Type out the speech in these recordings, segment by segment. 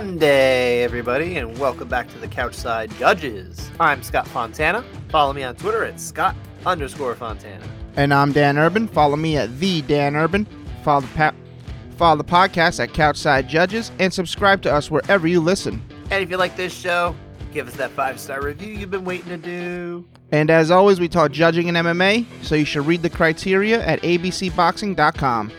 Monday, everybody, and welcome back to the Couchside Judges. I'm Scott Fontana. Follow me on Twitter at Scott underscore Fontana. And I'm Dan Urban. Follow me at the Dan Urban. Follow the pa- follow the podcast at Couchside Judges and subscribe to us wherever you listen. And if you like this show, give us that five star review you've been waiting to do. And as always, we talk judging in MMA, so you should read the criteria at abcboxing.com.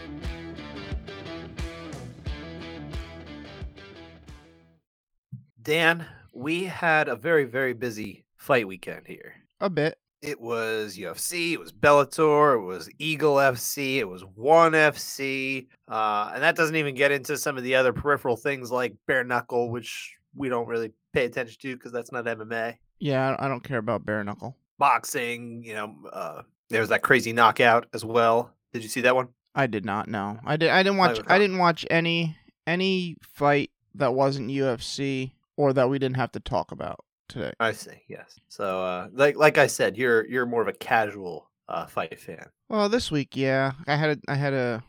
Dan, we had a very, very busy fight weekend here. A bit. It was UFC, it was Bellator, it was Eagle FC, it was One FC, uh, and that doesn't even get into some of the other peripheral things like bare knuckle, which we don't really pay attention to because that's not MMA. Yeah, I don't care about bare knuckle. Boxing, you know, uh, there was that crazy knockout as well. Did you see that one? I did not know. I did. I didn't watch. I didn't watch any any fight that wasn't UFC or that we didn't have to talk about today. I see. Yes. So, uh, like like I said, you're you're more of a casual uh, fight fan. Well, this week, yeah, I had a I had a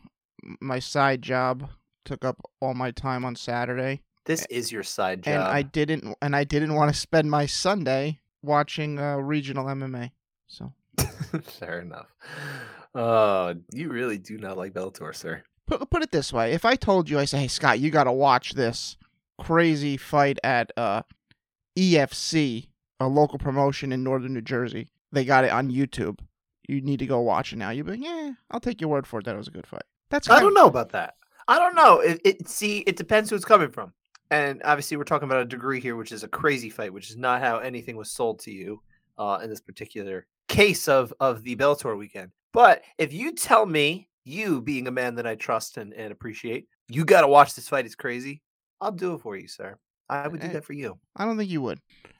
my side job took up all my time on Saturday. This is your side job, and I didn't and I didn't want to spend my Sunday watching uh, regional MMA. So fair enough. Oh, you really do not like Bellator, sir. Put put it this way: if I told you, I say, "Hey, Scott, you got to watch this crazy fight at uh, EFC, a local promotion in northern New Jersey. They got it on YouTube. You need to go watch it now." You'd be like, "Yeah, I'll take your word for it. That was a good fight." That's I don't know about that. I don't know. It, it see, it depends who it's coming from. And obviously, we're talking about a degree here, which is a crazy fight, which is not how anything was sold to you uh, in this particular case of of the Bellator weekend. But if you tell me, you being a man that I trust and, and appreciate, you got to watch this fight. It's crazy. I'll do it for you, sir. I would do Eh, that for you. I don't think you would.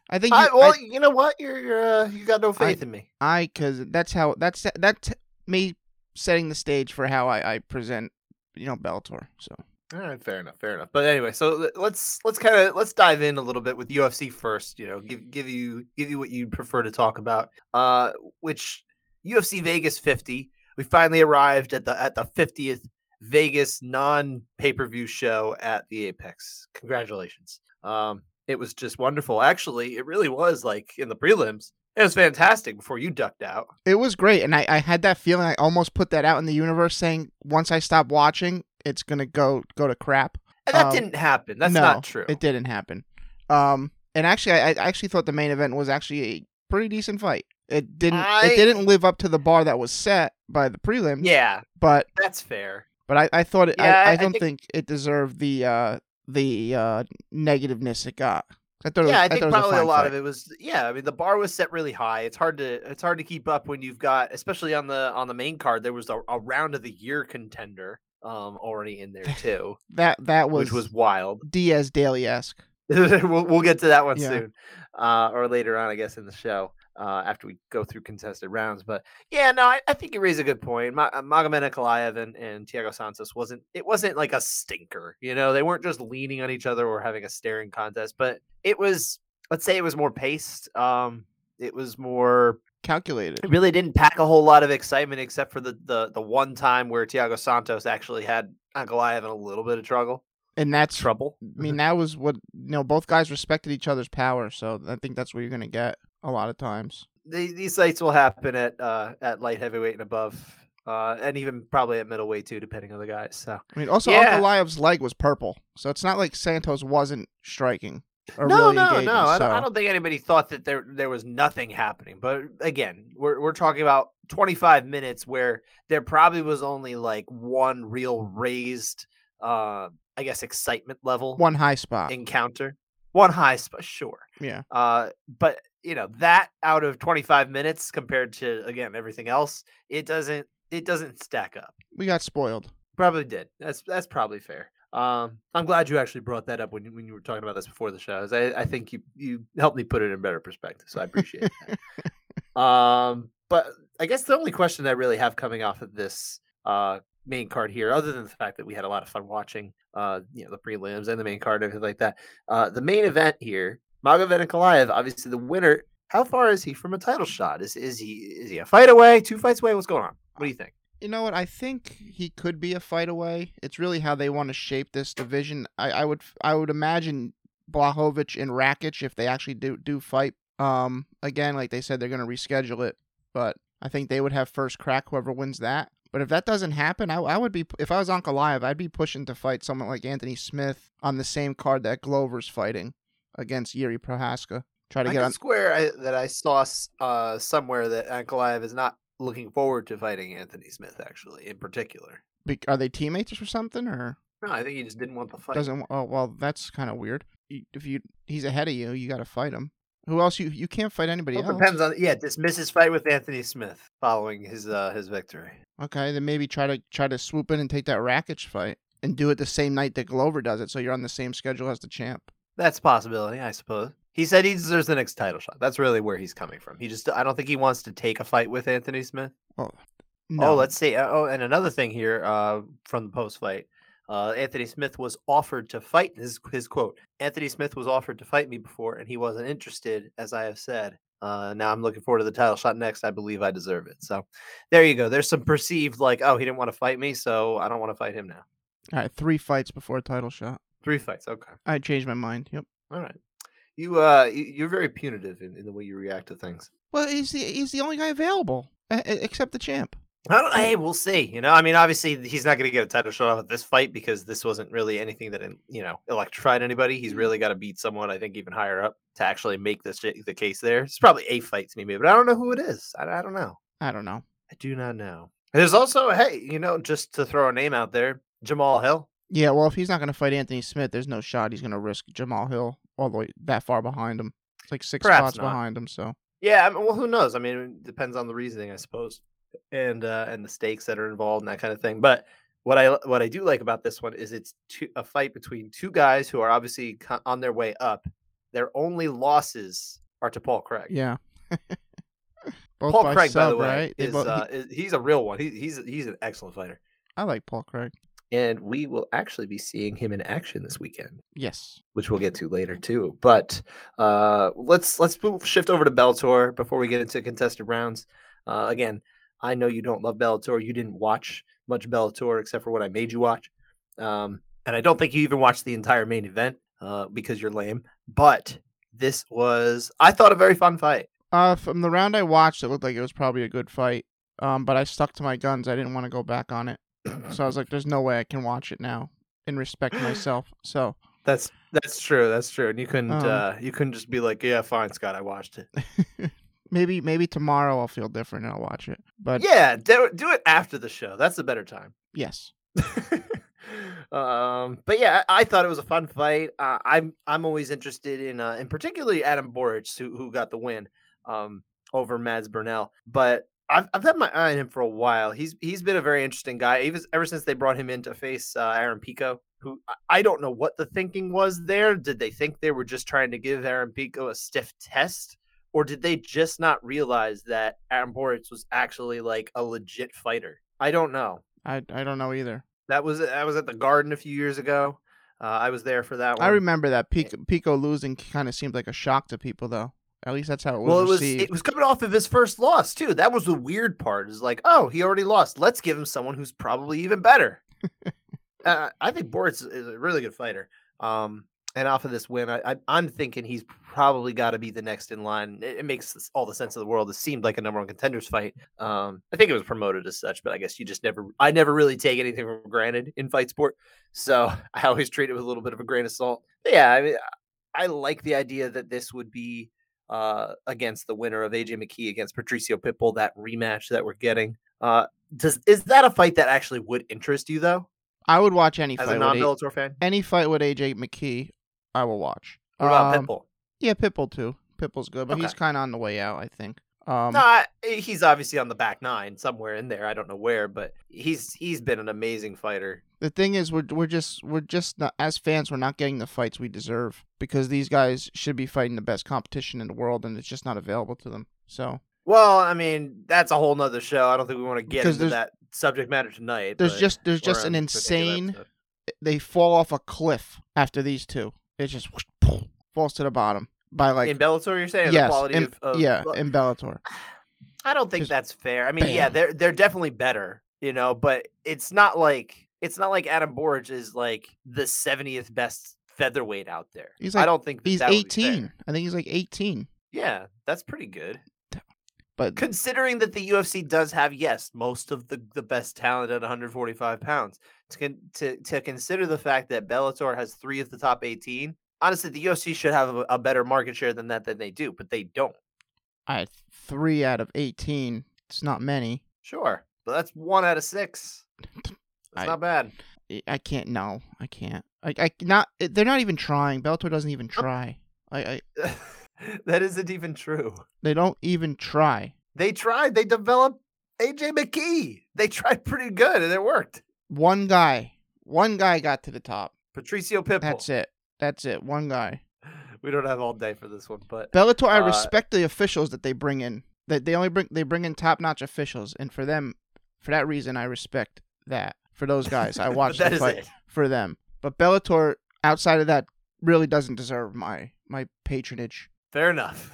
I think you, I, well, I, you know what? You're you're uh, you got no faith in me. I because that's how that's that's me setting the stage for how I, I present, you know, Bellator. So All right, fair enough, fair enough. But anyway, so let's let's kind of let's dive in a little bit with UFC first. You know, give give you give you what you prefer to talk about. Uh, which UFC Vegas 50. We finally arrived at the at the 50th Vegas non pay per view show at the Apex. Congratulations. Um, it was just wonderful. Actually, it really was like in the prelims. It was fantastic before you ducked out. it was great, and I, I had that feeling. I almost put that out in the universe, saying once I stop watching, it's gonna go go to crap. And that Um, didn't happen. That's no, not true. It didn't happen. Um, and actually, I, I actually thought the main event was actually a pretty decent fight. It didn't. I- It didn't live up to the bar that was set by the prelims. Yeah, but that's fair. But I, I thought it. Yeah, I- I, I I don't think- think, it deserved the uh the uh negativeness it got. I thought. It was, yeah, I think probably a, fine lot fight. of it was yeah. I mean, the bar was set really high. It's hard to it's hard to keep up when you've got, especially on the on the main card. There was a, a round of the year contender um already in there too, That that was which was wild. Diaz Daly esque. we'll we'll get to that one Yeah. soon, uh, or later on, I guess, in the show. Uh, after we go through contested rounds, but yeah, no, I, I think you raise a good point. Ma- uh, Magomed Ankalaev and, and Thiago Santos wasn't it wasn't like a stinker, you know. They weren't just leaning on each other or having a staring contest, but it was let's say it was more paced. Um, it was more. Calculated. It really didn't pack a whole lot of excitement, except for the the the one time where Thiago Santos actually had Ankalaev in a little bit of trouble. And that's Trouble. I mean, that was what you know. Both guys respected each other's power, so I think that's what you're gonna get a lot of times. the, these fights will happen at uh at light heavyweight and above, uh, and even probably at middleweight too, depending on the guys. So I mean, also Yeah. Ankalaev's leg was purple, so it's not like Santos wasn't striking or no, really no, engaging. no. I, don't, I don't think anybody thought that there there was nothing happening. But again, we're we're talking about 25 minutes where there probably was only like one real raised, uh, I guess, excitement level one high spot. encounter, one high spot, sure. yeah, Uh, but you know that out of 25 minutes compared to again everything else, it doesn't it doesn't stack up. we got spoiled. Probably did. That's that's probably fair. Um, I'm glad you actually brought that up when you, when you were talking about this before the show. I, I think you you helped me put it in better perspective, so I appreciate that. Um, but I guess the only question I really have coming off of this uh main card here, other than the fact that we had a lot of fun watching uh you know the prelims and the main card and everything like that, uh the main event here, Magomed Ankalaev, obviously the winner. How far is he from a title shot? Is is he is he a fight away, two fights away? What's going on? What do you think? You know what? I think he could be a fight away. It's really how they want to shape this division. I, I would I would imagine Blachowicz and Rakic if they actually do do fight. Um, again, like they said, they're going to reschedule it, but I think they would have first crack. Whoever wins that. But if that doesn't happen, I, I would be if I was Ankalaev, I'd be pushing to fight someone like Anthony Smith on the same card that Glover's fighting against Jiri Prochazka. Try to I get on. square I, that I saw uh, somewhere that Ankalaev is not looking forward to fighting Anthony Smith, actually, in particular. be- Are they teammates or something, or No, I think he just didn't want the fight. doesn't? Oh well, that's kind of weird. If you he's ahead of you, you got to fight him. Who else? You you can't fight anybody Well, else. depends on yeah. Dismiss his fight with Anthony Smith following his uh, his victory. Okay, then maybe try to try to swoop in and take that Rakic fight and do it the same night that Glover does it, so you're on the same schedule as the champ. That's a possibility, I suppose. He said he deserves the next title shot. That's really where he's coming from. He just I don't think he wants to take a fight with Anthony Smith. Oh, No, Oh, let's see. Oh, and another thing here uh, from the post fight. Uh, Anthony Smith was offered to fight. His his quote: "Anthony Smith was offered to fight me before, and he wasn't interested, as I have said. Uh, now I'm looking forward to the title shot next. I believe I deserve it. So, there you go. There's some perceived like, oh, he didn't want to fight me, so I don't want to fight him now. All right, three fights before a title shot. Three fights. Okay. I changed my mind. Yep. All right. You uh, you- you're very punitive in, in the way you react to things. Well, he's the he's the only guy available, except the champ. Hey, we'll see. You know, I mean, obviously, he's not going to get a title shot off at this fight because this wasn't really anything that you know electrified anybody. He's really got to beat someone, I think, even higher up to actually make this the case. There, it's probably a fight to me, maybe, but I don't know who it is. I, I don't know. I don't know. I do not know. There's also, hey, you know, just to throw a name out there, Jamahal Hill. Yeah, well, if he's not going to fight Anthony Smith, there's no shot he's going to risk Jamahal Hill all the way that far behind him. It's like six Perhaps spots not. behind him. So Yeah, I mean, well, who knows? I mean, it depends on the reasoning, I suppose, and uh, and the stakes that are involved and that kind of thing. But what I what I do like about this one is it's two, a fight between two guys who are obviously on their way up. Their only losses are to Paul Craig. yeah. Both Paul Craig, by the way, right? Is, both- he- uh, is he's a real one. He, he's he's an excellent fighter, I like Paul Craig. And we will actually be seeing him in action this weekend. Yes. which we'll get to later too. But uh, let's let's move, shift over to Bellator before we get into contested rounds. Uh, again, I know you don't love Bellator. You didn't watch much Bellator except for what I made you watch, um, and I don't think you even watched the entire main event uh, because you're lame. But this was, I thought, a very fun fight. Uh, from the round I watched, it looked like it was probably a good fight. Um, but I stuck to my guns. I didn't want to go back on it, so I was like, "There's no way I can watch it now." In respect to myself, so That's that's true. That's true. And you couldn't Um, uh, you couldn't just be like, yeah, fine, Scott, I watched it. maybe maybe tomorrow I'll feel different and I'll watch it. But Yeah, do, do it after the show. That's the better time. yes, um, but yeah, I, I thought it was a fun fight. Uh, I'm I'm always interested in, uh, in particularly Adam Borics, who who got the win um, over Mads Burnell. But I've I've had my eye on him for a while. He's he's been a very interesting guy. Even ever since they brought him in to face uh, Aaron Pico, who I- don't know what the thinking was there. Did they think they were just trying to give Aaron Pico a stiff test? Or did they just not realize that Aaron Borics was actually like a legit fighter? I don't know. I I don't know either. That was I was at the Garden a few years ago. Uh, I was there for that one. I remember that Pico, Pico losing kind of seemed like a shock to people, though. At least that's how it was well, it was received. it was coming off of his first loss too. That was the weird part. Is like, oh, he already lost. Let's give him someone who's probably even better. uh, I think Borics is a really good fighter. Um, and off of this win, I, I, I'm thinking he's probably got to be the next in line. It, it makes this- all the sense of the world. It seemed like a number one contenders fight. Um, I think it was promoted as such, but I guess you just never. I never really take anything for granted in fight sport, so I always treat it with a little bit of a grain of salt. But yeah, I mean, I like the idea that this would be uh, against the winner of AJ McKee against Patricio Pitbull, that rematch that we're getting. Uh, does is that a fight that actually would interest you though, I would watch any as fight a with non A- Bellator fan? any fight with AJ McKee. I will watch. What about Um, Pitbull? Yeah, Pitbull too. Pitbull's good, but he's kind of on the way out. I think. Um, no, I, he's obviously on the back nine somewhere in there. I don't know where, but he's he's been an amazing fighter. The thing is, we're we're just we're just not, as fans, we're not getting the fights we deserve because these guys should be fighting the best competition in the world, and it's just not available to them. So Well, I mean, that's a whole nother show. I don't think we want to get into that subject matter tonight. there's just there's just an on this particular insane. They fall off a cliff after these two. It just whoosh, falls to the bottom by like in Bellator, you're saying yes, the quality in, of, of yeah, in Bellator. I don't think that's fair. I mean, yeah, they're they're definitely better you know, but it's not like it's not like Adam Borics is like the 70th best featherweight out there. He's like, I don't think that He's that would be 18. I think he's like 18. Yeah, that's pretty good. But Considering that the UFC does have, yes, most of the, the best talent at 145 pounds. To, con- to to consider the fact that Bellator has three of the top 18, honestly, the UFC should have a, a better market share than that than they do, but they don't. I three out of 18. It's not many. Sure, but that's one out of six. That's I- not bad. I- I can't. No, I can't. I, I not. They're not even trying. Bellator doesn't even try. I, I. that isn't even true. They don't even try. They tried. They developed AJ McKee. They tried pretty good, and it worked. One guy. One guy got to the top. Patricio Pitbull. That's it. That's it. One guy. We don't have all day for this one, but Bellator. I Uh, respect the officials that they bring in. That they only bring. They bring in top notch officials, and for them, for that reason, I respect that. For those guys, I watched that the fight it. for them. But Bellator, outside of that, really doesn't deserve my my patronage. Fair enough.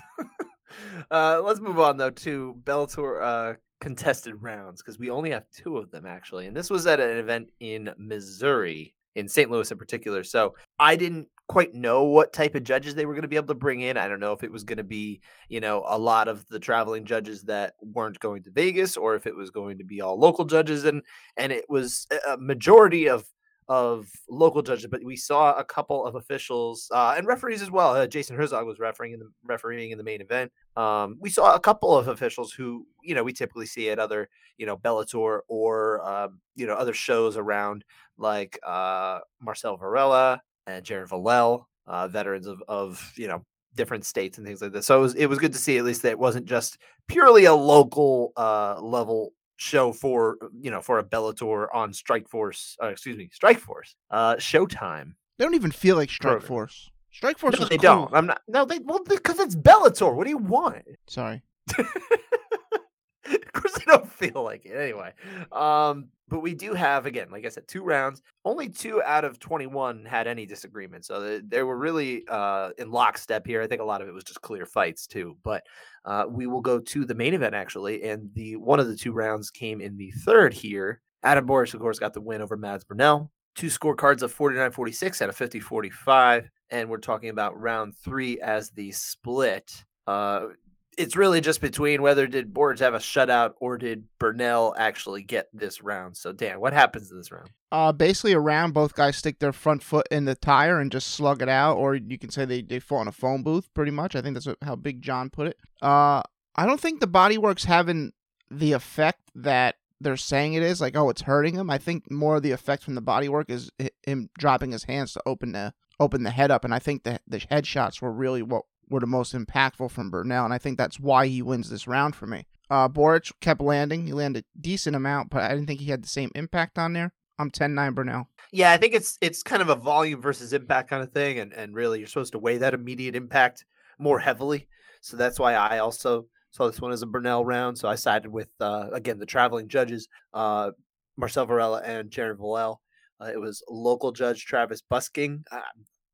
uh, let's move on though to Bellator uh, contested rounds because we only have two of them actually, and this was at an event in Missouri, in St. Louis in particular. So I didn't quite know what type of judges they were going to be able to bring in. I don't know if it was going to be, you know, a lot of the traveling judges that weren't going to Vegas, or if it was going to be all local judges, and and it was a majority of of local judges, but we saw a couple of officials uh, and referees as well. Uh, Jason Herzog was refereeing in the refereeing in the main event. Um, we saw a couple of officials who you know we typically see at other you know Bellator or um, you know other shows around like uh, Marcel Varela and Jared Vallel, uh, veterans of of you know different states and things like this. So it was it was good to see at least that it wasn't just purely a local uh, level show for you know for a Bellator on Strike Force, uh, excuse me, Strike Force, uh, Showtime. They don't even feel like Strike. Force. Strike Force. No, they cool. don't. I'm not. No, they well because it's Bellator. What do you want? Sorry. of course, I don't feel like it anyway. Um, but we do have again, like I said, two rounds. Only two out of twenty-one had any disagreement, so they, they were really uh, in lockstep here. I think a lot of it was just clear fights too. But uh, we will go to the main event actually, and the one of the two rounds came in the third here. Adam Borics, of course, got the win over Mads Burnell. Two scorecards of 49-46 out of 50-45, and we're talking about round three as the split. Uh, it's really just between whether did Borics have a shutout or did Burnell actually get this round. So Dan, what happens in this round? Uh, basically a round, both guys stick their front foot in the tire and just slug it out, or you can say they, they fought in a phone booth, pretty much. I think that's what, how Big John put it. Uh, I don't think the bodywork's having the effect that they're saying it is. Like, oh, it's hurting him. I think more of the effect from the bodywork is him dropping his hands to open the open the head up, and I think the the headshots were really what were the most impactful from Burnell, and I think that's why he wins this round for me. Uh, Borics kept landing. He landed a decent amount, but I didn't think he had the same impact on there. I'm 10-9 Burnell. Yeah, I think it's it's kind of a volume versus impact kind of thing, and and really you're supposed to weigh that immediate impact more heavily. So that's why I also saw this one as a Burnell round. So I sided with uh, again the traveling judges, uh, Marcel Varela and Jared Vallel. Uh, it was local judge Travis Busking. I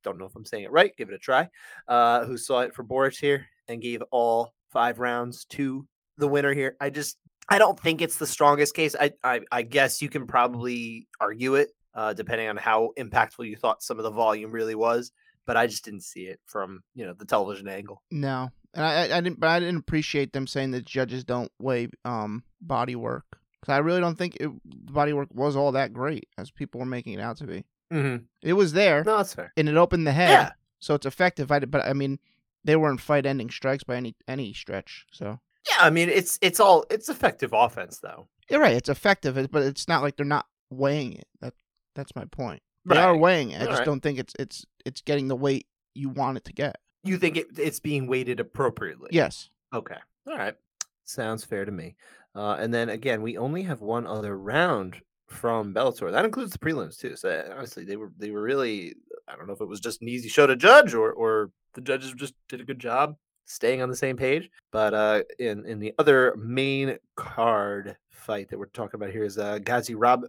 don't know if I'm saying it right. Give it a try. Uh, who saw it for Borics here and gave all five rounds to the winner here. I just I don't think it's the strongest case. I I, I guess you can probably argue it uh, depending on how impactful you thought some of the volume really was. But I just didn't see it from you know the television angle. No, and I, I, didn't, but I didn't appreciate them saying that judges don't weigh um body work because I really don't think it, the body work was all that great as people were making it out to be. Mm-hmm. It was there No, that's fair. and it opened the head, Yeah, so it's effective. I, but I mean, they weren't fight-ending strikes by any any stretch. So yeah. I mean, it's it's all it's effective offense though. you're right, it's effective, but it's not like they're not weighing it. That that's my point. They are weighing it. I All just right. don't think it's it's it's getting the weight you want it to get. You think it, it's being weighted appropriately? Yes. Okay. All right. Sounds fair to me. Uh, and then again, we only have one other round from Bellator. That includes the prelims too. So uh, honestly, they were they were really I don't know if it was just an easy show to judge or or the judges just did a good job staying on the same page. But uh, in in the other main card fight that we're talking about here is uh, Ghazi Rob.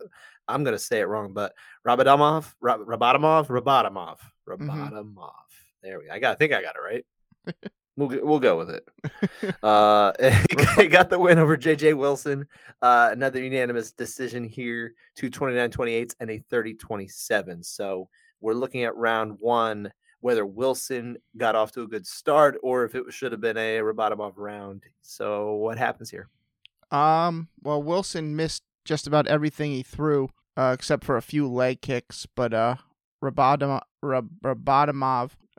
I'm gonna say it wrong, but Rabadamov, Rab- Rabatamov, Rabatamov, Rabatamov. There we. Go. I got. I think I got it right. We'll go- we'll go with it. Uh, he got the win over JJ Wilson. Uh, another unanimous decision here, two 29-28 and a 30-27. So we're looking at round one, whether Wilson got off to a good start or if it should have been a Rabatimov round. So what happens here? Um, well, Wilson missed just about everything he threw, uh, except for a few leg kicks. But uh, Rabatimov,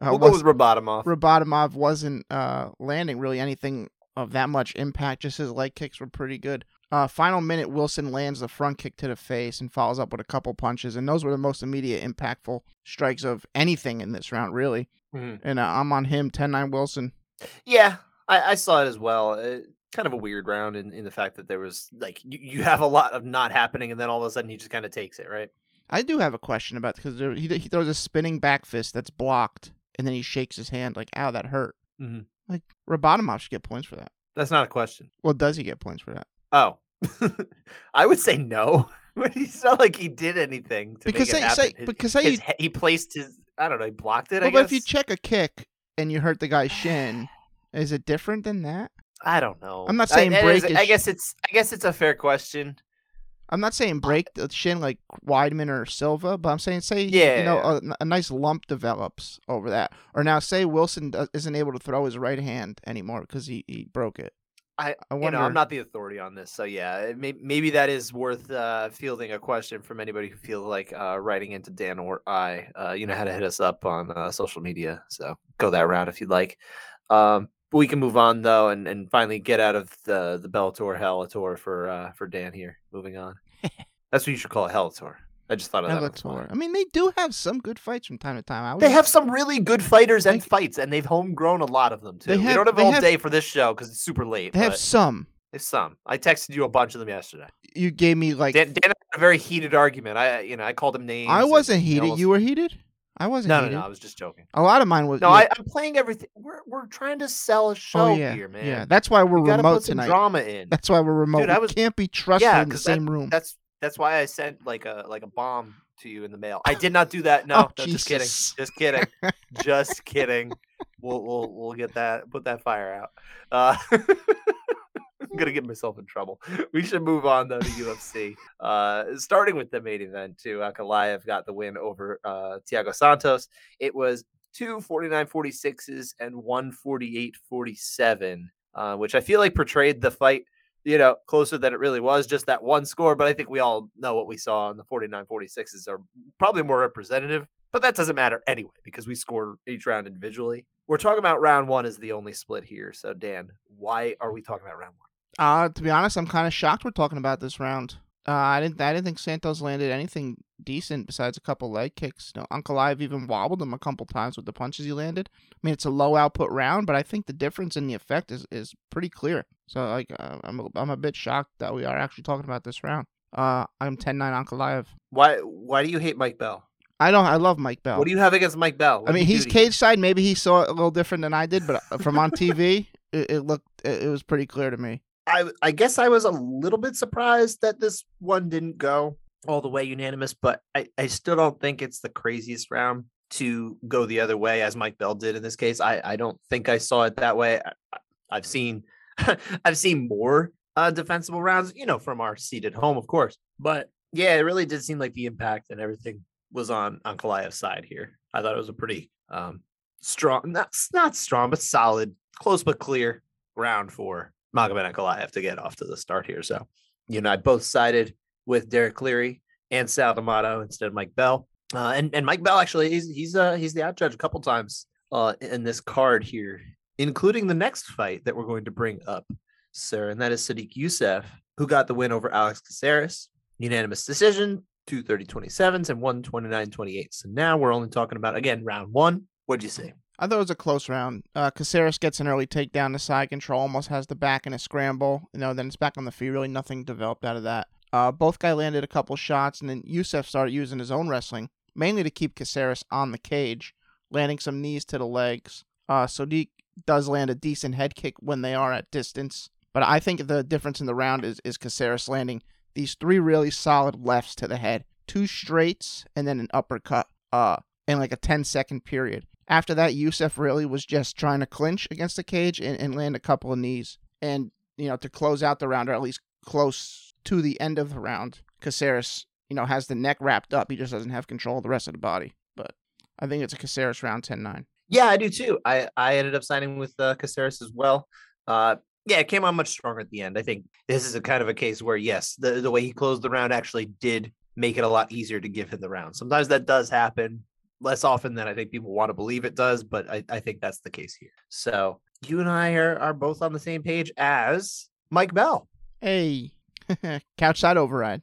uh, We'll go was- with Rabatimov. Rabatimov wasn't uh landing really anything of that much impact. Just his leg kicks were pretty good. Uh, final minute, Wilson lands the front kick to the face and follows up with a couple punches, and those were the most immediate, impactful strikes of anything in this round, really. Mhm. And uh, I'm on him, 10-9 Wilson. Yeah, I, I saw it as well. Uh, kind of a weird round in, in the fact that there was like you, you have a lot of not happening, and then all of a sudden he just kind of takes it, right? I do have a question about because he he throws a spinning back fist that's blocked, and then he shakes his hand like, "Ow, that hurt." Mhm. Like Rabatimov should get points for that. That's not a question. Well, does he get points for that? Oh, I would say no. But It's not like he did anything to Because say- say- His- because say his you- he- placed his. I don't know. He blocked it. I Well, but if you check a kick and you hurt the guy's shin, is it different than that? I don't know. I'm not saying that break is- is- I guess it's. I guess it's a fair question. I'm not saying break the shin like Weidman or Silva, but I'm saying say you know a, a nice lump develops over that, or now say Wilson does, isn't able to throw his right hand anymore because he, he broke it. I, I you wonder. know, I'm not the authority on this, so yeah, may, maybe that is worth uh, fielding a question from anybody who feels like uh, writing into Dan or I. Uh, you know how to hit us up on uh, social media, so go that route if you'd like. Um, we can move on though, and, and finally get out of the the Bellator Hellator for uh, for Dan here. Moving on, that's what you should call it, Hellator. I just thought of that. Bellator. flying. I mean, they do have some good fights from time to time. They have some really good fighters and Like- fights, and they've homegrown a lot of them too. They we don't have all have- day for this show because it's super late. they have some. there's some. I texted you a bunch of them yesterday. You gave me like Dan, Dan had a very heated argument. I, you know, I called him names. I wasn't heated. almost- You were heated. I wasn't No, no, no. I was just joking. A lot of mine was No, yeah. I, I'm playing everything. We're we're trying to sell a show oh yeah, here, man. yeah. That's why we're we remote put tonight. drama in. That's why we're remote. Dude, I we can't be trusted Yeah, in the 'cause that- same room. That's that's why I sent like a like a bomb to you in the mail. I did not do that. No, Oh, no just kidding. Just kidding. just kidding. We'll we'll we'll get that put that fire out. Uh, gonna get myself in trouble. We should move on though to UFC. Uh, starting with the main event too. Ankalaev got the win over uh, Thiago Santos. It was two 49-46s and one 48-47, uh, which I feel like portrayed the fight you know, closer than it really was, just that one score. But I think we all know what we saw in the 49 46s are probably more representative, but that doesn't matter anyway because we score each round individually. We're talking about round one is the only split here. So, Dan, why are we talking about round one? Uh, to be honest, I'm kind of shocked we're talking about this round. Uh, I didn't, I didn't think Santos landed anything decent besides a couple leg kicks. You know, Ankalaev even wobbled him a couple times with the punches he landed. I mean, it's a low output round, but I think the difference in the effect is, is pretty clear. So, like, uh, I'm, a, I'm a bit shocked that we are actually talking about this round. Uh, I'm 10-9 Ankalaev. Why why do you hate Mike Bell? I don't, I love Mike Bell. What do you have against Mike Bell? I What'd mean, he's cage side. Maybe he saw it a little different than I did, but uh, from on TV, it, it looked, it, it was pretty clear to me. I I guess I was a little bit surprised that this one didn't go all the way unanimous, but I, I still don't think it's the craziest round to go the other way as Mike Bell did in this case. I, I don't think I saw it that way. I, I've seen I've seen more uh, defensible rounds, you know, from our seat at home, of course. But yeah, it really did seem like the impact and everything was on Ankalaev's side here. I thought it was a pretty um strong, not not strong, but solid, close but clear round for Magomed I have to get off to the start here. So, you know, I both sided with Derek Cleary and Sal D'Amato instead of Mike Bell. Uh, and and Mike Bell actually he's he's uh he's the out judge a couple times uh in this card here, including the next fight that we're going to bring up, sir, and that is Sodiq Yusuff, who got the win over Alex Caceres, unanimous decision, two 27s and one 29-28. So now we're only talking about again round one. What'd you say? I thought it was a close round. Uh, Caceres gets an early takedown to side control, almost has the back in a scramble. You know, then it's back on the feet. Really, nothing developed out of that. Uh, both guy landed a couple shots, and then Yusuff started using his own wrestling, mainly to keep Caceres on the cage, landing some knees to the legs. Uh, Sodiq does land a decent head kick when they are at distance, but I think the difference in the round is is Caceres landing these three really solid lefts to the head, two straights, and then an uppercut. Uh, in like a 10 second period. After that, Yusuff really was just trying to clinch against the cage and, and land a couple of knees. And, you know, to close out the round, or at least close to the end of the round, Caceres, you know, has the neck wrapped up. He just doesn't have control of the rest of the body. But I think it's a Caceres round 10 9. Yeah, I do too. I, I ended up signing with uh, Caceres as well. Uh, yeah, it came on much stronger at the end. I think this is a kind of a case where, yes, the, the way he closed the round actually did make it a lot easier to give him the round. Sometimes that does happen less often than I think people want to believe it does, but I, I think that's the case here. So you and I are, are both on the same page as Mike Bell. Hey, couch side override.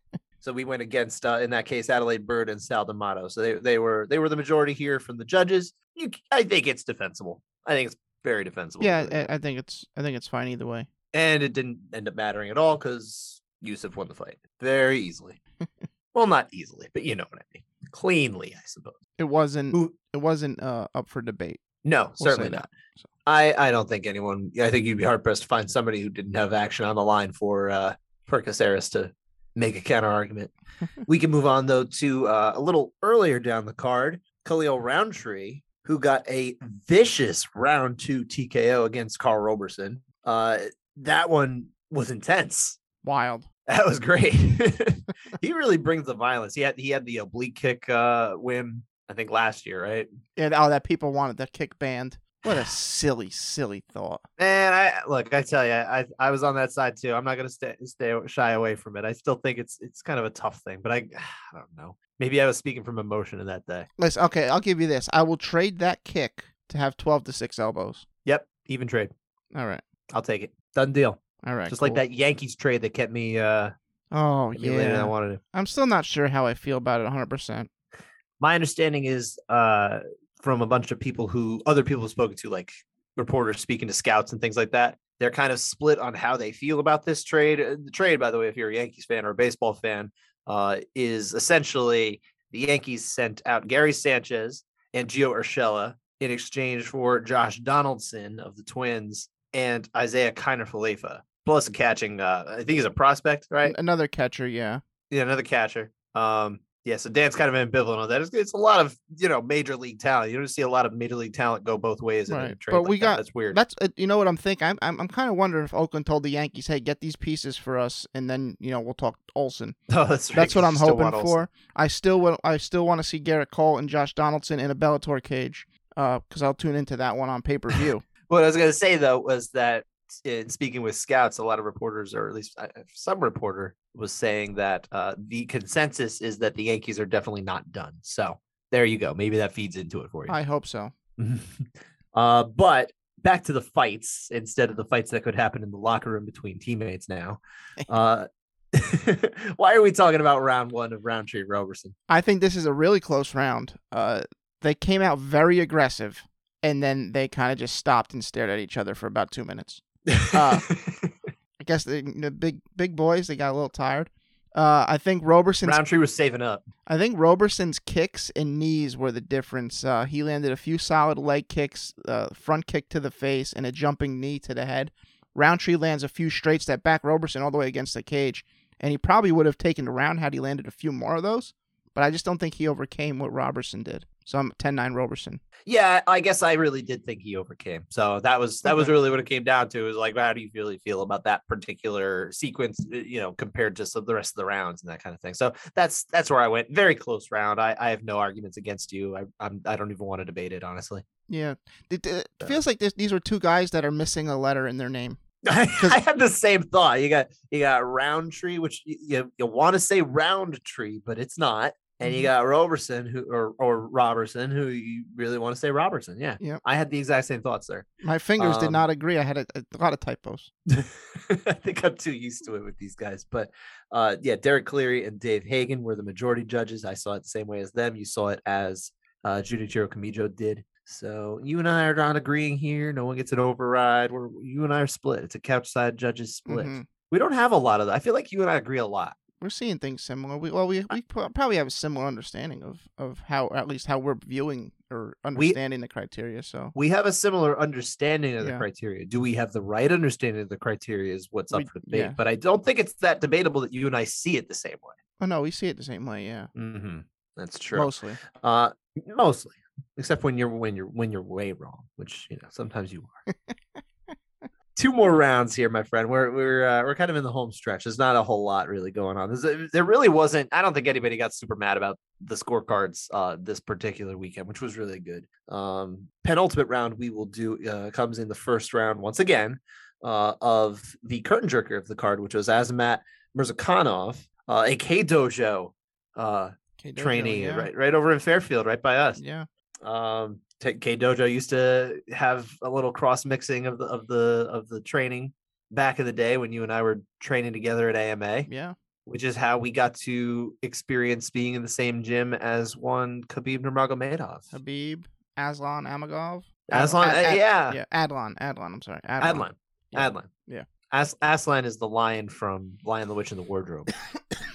so we went against, uh, in that case, Adelaide Byrd and Sal D'Amato. So they, they were they were the majority here from the judges. You, I think it's defensible. I think it's very defensible. Yeah, I, I think it's I think it's fine either way. And it didn't end up mattering at all because Yusuff won the fight very easily. well, not easily, but you know what I mean. Cleanly, I suppose. It wasn't Who, it wasn't uh, up for debate. No, we'll certainly not. So. I, I don't think anyone. I think you'd be hard pressed to find somebody who didn't have action on the line for uh, for Caceres to make a counter argument. we can move on though to uh, a little earlier down the card, Khalil Rountree, who got a vicious round two TKO against Carl Roberson. Uh, that one was intense. Wild. That was great. he really brings the violence. He had he had the oblique kick uh, win, I think last year, right? Yeah. Oh, that people wanted that kick banned. What a silly, silly thought. Man, I look. I tell you, I I was on that side too. I'm not gonna stay stay shy away from it. I still think it's it's kind of a tough thing, but I I don't know. Maybe I was speaking from emotion in that day. Listen, okay, I'll give you this. I will trade that kick to have 12 to six elbows. Yep, even trade. All right, I'll take it. Done deal. All right. Just cool. like that Yankees trade that kept me. uh Oh kept yeah. I wanted to. I'm still not sure how I feel about it 100. percent My understanding is uh from a bunch of people who other people have spoken to, like reporters speaking to scouts and things like that. They're kind of split on how they feel about this trade. Uh, The trade, by the way, if you're a Yankees fan or a baseball fan, uh, is essentially the Yankees sent out Gary Sanchez and Gio Urshela in exchange for Josh Donaldson of the Twins and Isiah Kiner Falefa, plus a catching. Uh, I think he's a prospect, right? Another catcher, yeah. Yeah, another catcher. Um, yeah, so Dan's kind of ambivalent on that. It's, it's a lot of you know major league talent. You don't see a lot of major league talent go both ways in a Right, trade but like we that. got- that's weird. That's uh, you know what I'm thinking. I'm I'm, I'm kind of wondering if Oakland told the Yankees, "Hey, get these pieces for us," and then you know we'll talk Olson. oh, that's right. That's what I'm hoping for. I still will. I still want to see Gerrit Cole and Josh Donaldson in a Bellator cage. Uh, because I'll tune into that one on pay per view. What I was going to say though was that in speaking with scouts, a lot of reporters, or at least uh, some reporter, was saying that uh, the consensus is that the Yankees are definitely not done. So there you go. Maybe that feeds into it for you. I hope so. uh, but back to the fights instead of the fights that could happen in the locker room between teammates now. Uh, why are we talking about round one of Rountree Roberson? I think this is a really close round. Uh, they came out very aggressive, and then they kind of just stopped and stared at each other for about two minutes. Uh, I guess the, big big boys they got a little tired. Uh, I think Roberson's Rountree was saving up. I think Roberson's kicks and knees were the difference. Uh, he landed a few solid leg kicks, uh, front kick to the face, and a jumping knee to the head. Rountree lands a few straights that back Roberson all the way against the cage, and he probably would have taken the round had he landed a few more of those. But I just don't think he overcame what Robertson did. So I'm 10-9 Roberson. Yeah, I guess I really did think he overcame. So that was that was really what it came down to. Is like, how do you really feel about that particular sequence? uh, You know, compared to some, the rest of the rounds and that kind of thing. So that's that's where I went. Very close round. I, I have no arguments against you. I I'm, I don't even want to debate it honestly. Yeah, it, it feels like this, these are two guys that are missing a letter in their name. I, I had the same thought. You got you got Rountree, which you you, you want to say Roundtree, but it's not. And you Mhm. got Roberson, who or or Robertson, who you really want to say Robertson. Yeah, Yep. I had the exact same thoughts there. My fingers did Um, not agree. I had a, a lot of typos. I think I'm too used to it with these guys. But uh, yeah, Derek Cleary and Dave Hagan were the majority judges. I saw it the same way as them. You saw it as uh, Junichiro Kamijo did. So you and I are not agreeing here. No one gets an override. We're you and I are split. It's a couch side judges split. Mhm. We don't have a lot of that. I feel like you and I agree a lot. We're seeing things similar. We, well, we we probably have a similar understanding of of how, at least how we're viewing or understanding the criteria. So We have a similar understanding of the Yeah. criteria. Do we have the right understanding of the criteria? Is what's up We- for debate. yeah. But I don't think it's that debatable that you and I see it the same way. Oh no, we see it the same way. Yeah, Mm-hmm. That's true. mostly. Uh, Mostly, except when you're when you're when you're way wrong, which you know sometimes you are. Two more rounds here, my friend. We're we're uh, we're kind of in the home stretch. There's not a whole lot really going on. There's, there really wasn't. I don't think anybody got super mad about the scorecards uh, this particular weekend, which was really good. Um, penultimate round we will do uh, comes in the first round once again uh, of the curtain jerker of the card, which was Azamat Murzakanov, uh, a K Dojo uh, K-Dojo, trainee, yeah. right right over in Fairfield, right by us. Yeah. Um, K Dojo used to have a little cross mixing of the of the of the training back in the day when you and I were training together at AMA, Yeah. which is how we got to experience being in the same gym as one Khabib Nurmagomedov. Khabib, Aslan, Amagov. Aslan, Ad- uh, Ad- yeah. Yeah. Adlan. Adlan. I'm sorry. Adlan. Adlan. Yeah. Adlan. Yeah. As- Aslan is the lion from Lion, the Witch, and the Wardrobe.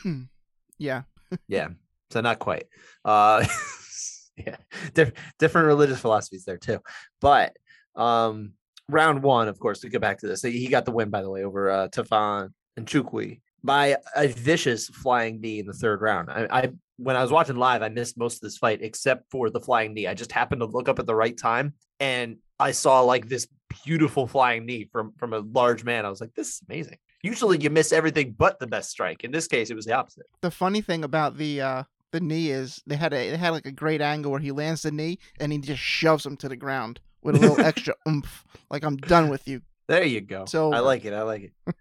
yeah. yeah. So not quite. Uh different religious philosophies there too. But um round one, of course, to get back to this. He got the win, by the way, over uh Tafan and Chukwi by a vicious flying knee in the third round. I, I when I was watching live, I missed most of this fight except for the flying knee. I just happened to look up at the right time and I saw like this beautiful flying knee from from a large man. I was like, this is amazing. Usually you miss everything but the best strike. In this case, it was the opposite. The funny thing about the uh the knee is they had a they had like a great angle where he lands the knee and he just shoves him to the ground with a little extra oomph. Like I'm done with you. There you go. So I like it. I like it.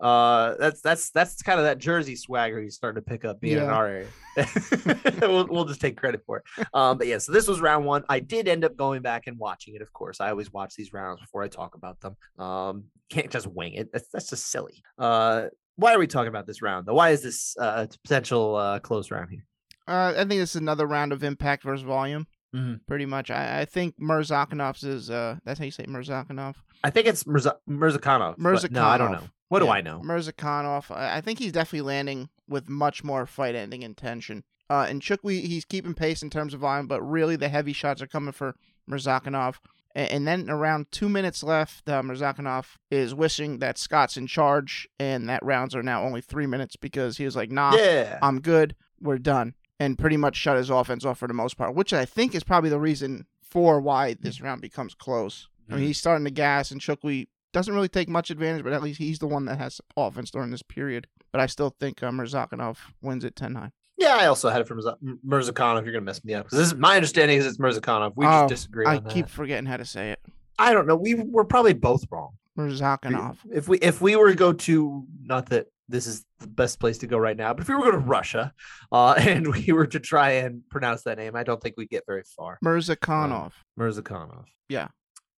uh, that's that's that's kind of that Jersey swagger he's starting to pick up being in our area. we'll we'll just take credit for it. Um, but yeah, so this was round one. I did end up going back and watching it. Of course, I always watch these rounds before I talk about them. Um, can't just wing it. That's that's just silly. Uh, why are we talking about this round though? Why is this uh, a potential uh, close round here? Uh, I think this is another round of impact versus volume. Mhm. Pretty much. I, I think Mirzakhanov's is uh that's how you say it, Mirzakhanov. I think it's Mirza- Mirzakhanov. No, I don't know. What do Yeah, I know? Mirzakhanov. I, I think he's definitely landing with much more fight ending intention. Uh, and Chukwi, he's keeping pace in terms of volume, but really the heavy shots are coming for Mirzakhanov. And, and then around two minutes left, uh, Mirzakhanov is wishing that Scott's in charge, and that rounds are now only three minutes because he was like, nah, Yeah. I'm good, we're done. And pretty much shut his offense off for the most part, which I think is probably the reason for why this round becomes close. I mean, Mhm. he's starting to gas, and Chukwi doesn't really take much advantage, but at least he's the one that has offense during this period. But I still think uh, Mirzakhanov wins it 10 9. Yeah, I also had it from Mirza- Mirzakhanov. You're gonna mess me up because this is my understanding is it's Mirzakhanov. We Oh, just disagree I on that. keep forgetting how to say it. I don't know. We we're probably both wrong. Mirzakhanov. If we if we were to go to not that this is the best place to go right now, but if we were to go to Russia, uh, and we were to try and pronounce that name, I don't think we'd get very far. Mirzakhanov. Mirzakhanov. Yeah.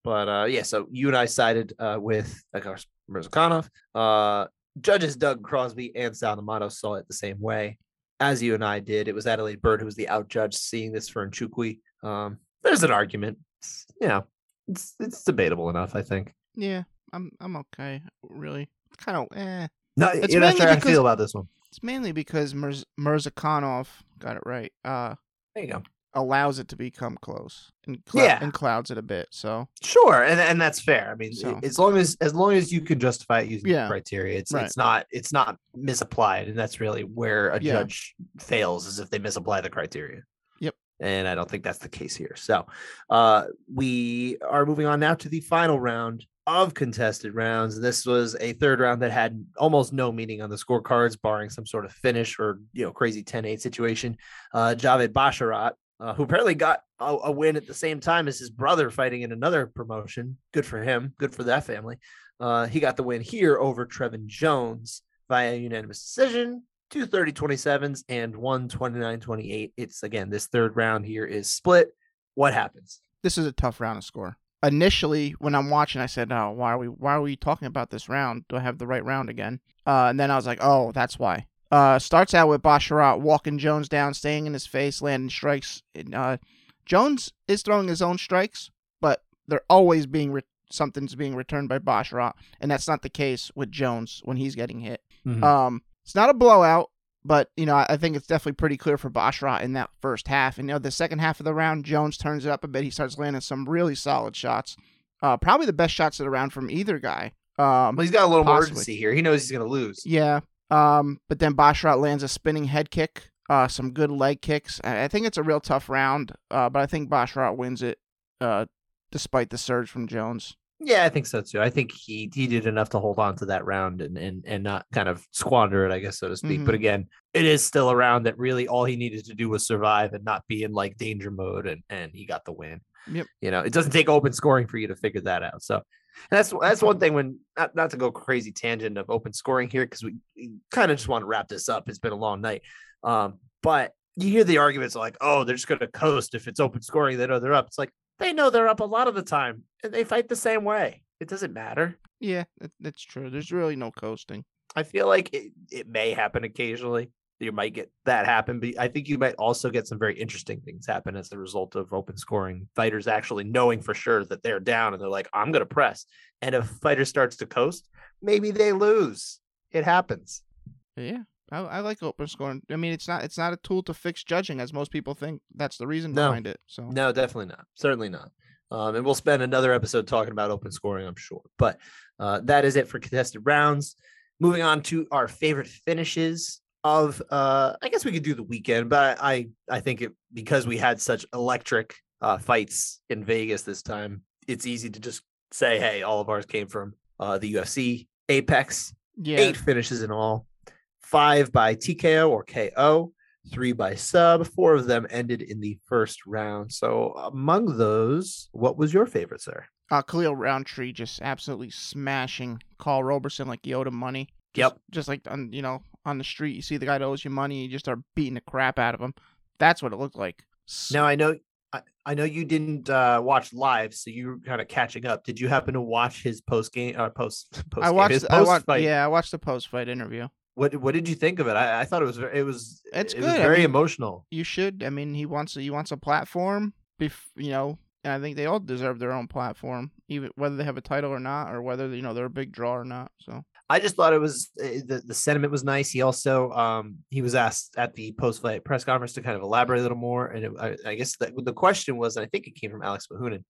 But uh, yeah, so you and I sided uh, with, of course, Mirzakhanov. Uh, judges Doug Crosby and Sal D'Amato saw it the same way as you and I did. It was Adelaide Byrd who was the out judge seeing this for Nchukwi. Um, there's an argument. It's, you know, it's it's debatable enough, I think. yeah, I'm I'm okay. Really, it's kind of eh. No, It's not mainly how because- feel about this one. It's mainly because Mirz- Mirzakhanov got it right. Uh, There you go. allows it to become close and clou- Yeah. and clouds it a bit. So Sure, and and that's fair. I mean, So- as long as as long as you can justify it using Yeah. the criteria, it's Right. it's not it's not misapplied, and that's really where a Yeah. judge fails is if they misapply the criteria. Yep. And I don't think that's the case here. So, uh, we are moving on now to the final round of contested rounds. This was a third round that had almost no meaning on the scorecards, barring some sort of finish or you know crazy 10-8 situation. Uh, Javid Basharat uh, who apparently got a, a win at the same time as his brother fighting in another promotion. Good for him. Good for that family. Uh, he got the win here over Trevin Jones via unanimous decision. Two 30 27s and one 29 28. It's again, this third round here is split. What happens? this is a tough round to score. Initially, when I'm watching, I said, "Oh, why are we why are we talking about this round? Do I have the right round again?" Uh, and then I was like, "Oh, that's why." Uh, starts out with Basharat walking Jones down, staying in his face, landing strikes. Uh, Jones is throwing his own strikes, but they're always being re- something's being returned by Basharat, and that's not the case with Jones when he's getting hit. Mhm. Um, it's not a blowout, but you know I think it's definitely pretty clear for Basharat in that first half. And you know the second half of the round, Jones turns it up a bit. He starts landing some really solid shots. Uh, probably the best shots of the round from either guy. Um, Well, he's got a little more possibly. urgency here. He knows he's going to lose. yeah. Um, but then Basharat lands a spinning head kick. uh, some good leg kicks. I, think it's a real tough round, uh, but I think Basharat wins it, uh, despite the surge from Jones. Yeah, I think so too. I think he he did enough to hold on to that round and and and not kind of squander it, I guess so to speak. Mhm. But again, it is still a round that really all he needed to do was survive and not be in like danger mode, and and he got the win. Yep. You know, it doesn't take open scoring for you to figure that out. So that's that's one thing when not not to go crazy tangent of open scoring here because we, kind of just want to wrap this up. It's been a long night, um, but you hear the arguments like, oh, they're just going to coast if it's open scoring. They know they're up. It's like they know they're up a lot of the time and they fight the same way. It doesn't matter. Yeah, that's true. There's really no coasting. I feel like it, it may happen occasionally. You might get that happen, but I think you might also get some very interesting things happen as a result of open scoring. Fighters actually knowing for sure that they're down and they're like, I'm going to press. And if a fighter starts to coast, maybe they lose. It happens. Yeah, I, I like open scoring. I mean, it's not it's not a tool to fix judging, as most people think. That's the reason No. behind it. So No, definitely not. Certainly not. Um, and we'll spend another episode talking about open scoring, I'm sure. But uh, that is it for contested rounds. Moving on to our favorite finishes of, uh, I guess we could do the weekend, but I I think it because we had such electric uh, fights in Vegas this time, it's easy to just say, hey, all of ours came from uh, the UFC, Apex, yeah, eight finishes in all, five by TKO or KO, three by sub. Four of them ended in the first round. So, among those, what was your favorite, sir? uh, Khalil Rountree just absolutely smashing Karl Roberson like he owed him money. Yep. Just, just like on you know on the street, you see the guy that owes you money, you just start beating the crap out of him. That's what it looked like. Now, I know. I, I know you didn't uh, watch live, so you were kind of catching up. Did you happen to watch his post game? Uh, post post I watched. his I watched. fight. Yeah, I watched the post fight interview. What What did you think of it? I, I thought it was. It was. It's it was good. I very mean- emotional. You should. I mean, he wants. A, he wants a platform. Bef- you know, and I think they all deserve their own platform, even whether they have a title or not, or whether you know they're a big draw or not. So I just thought it was uh, the the sentiment was nice. He also um he was asked at the post fight press conference to kind of elaborate a little more, and it, I, I guess the the question was, and I think it came from Alex Behunin.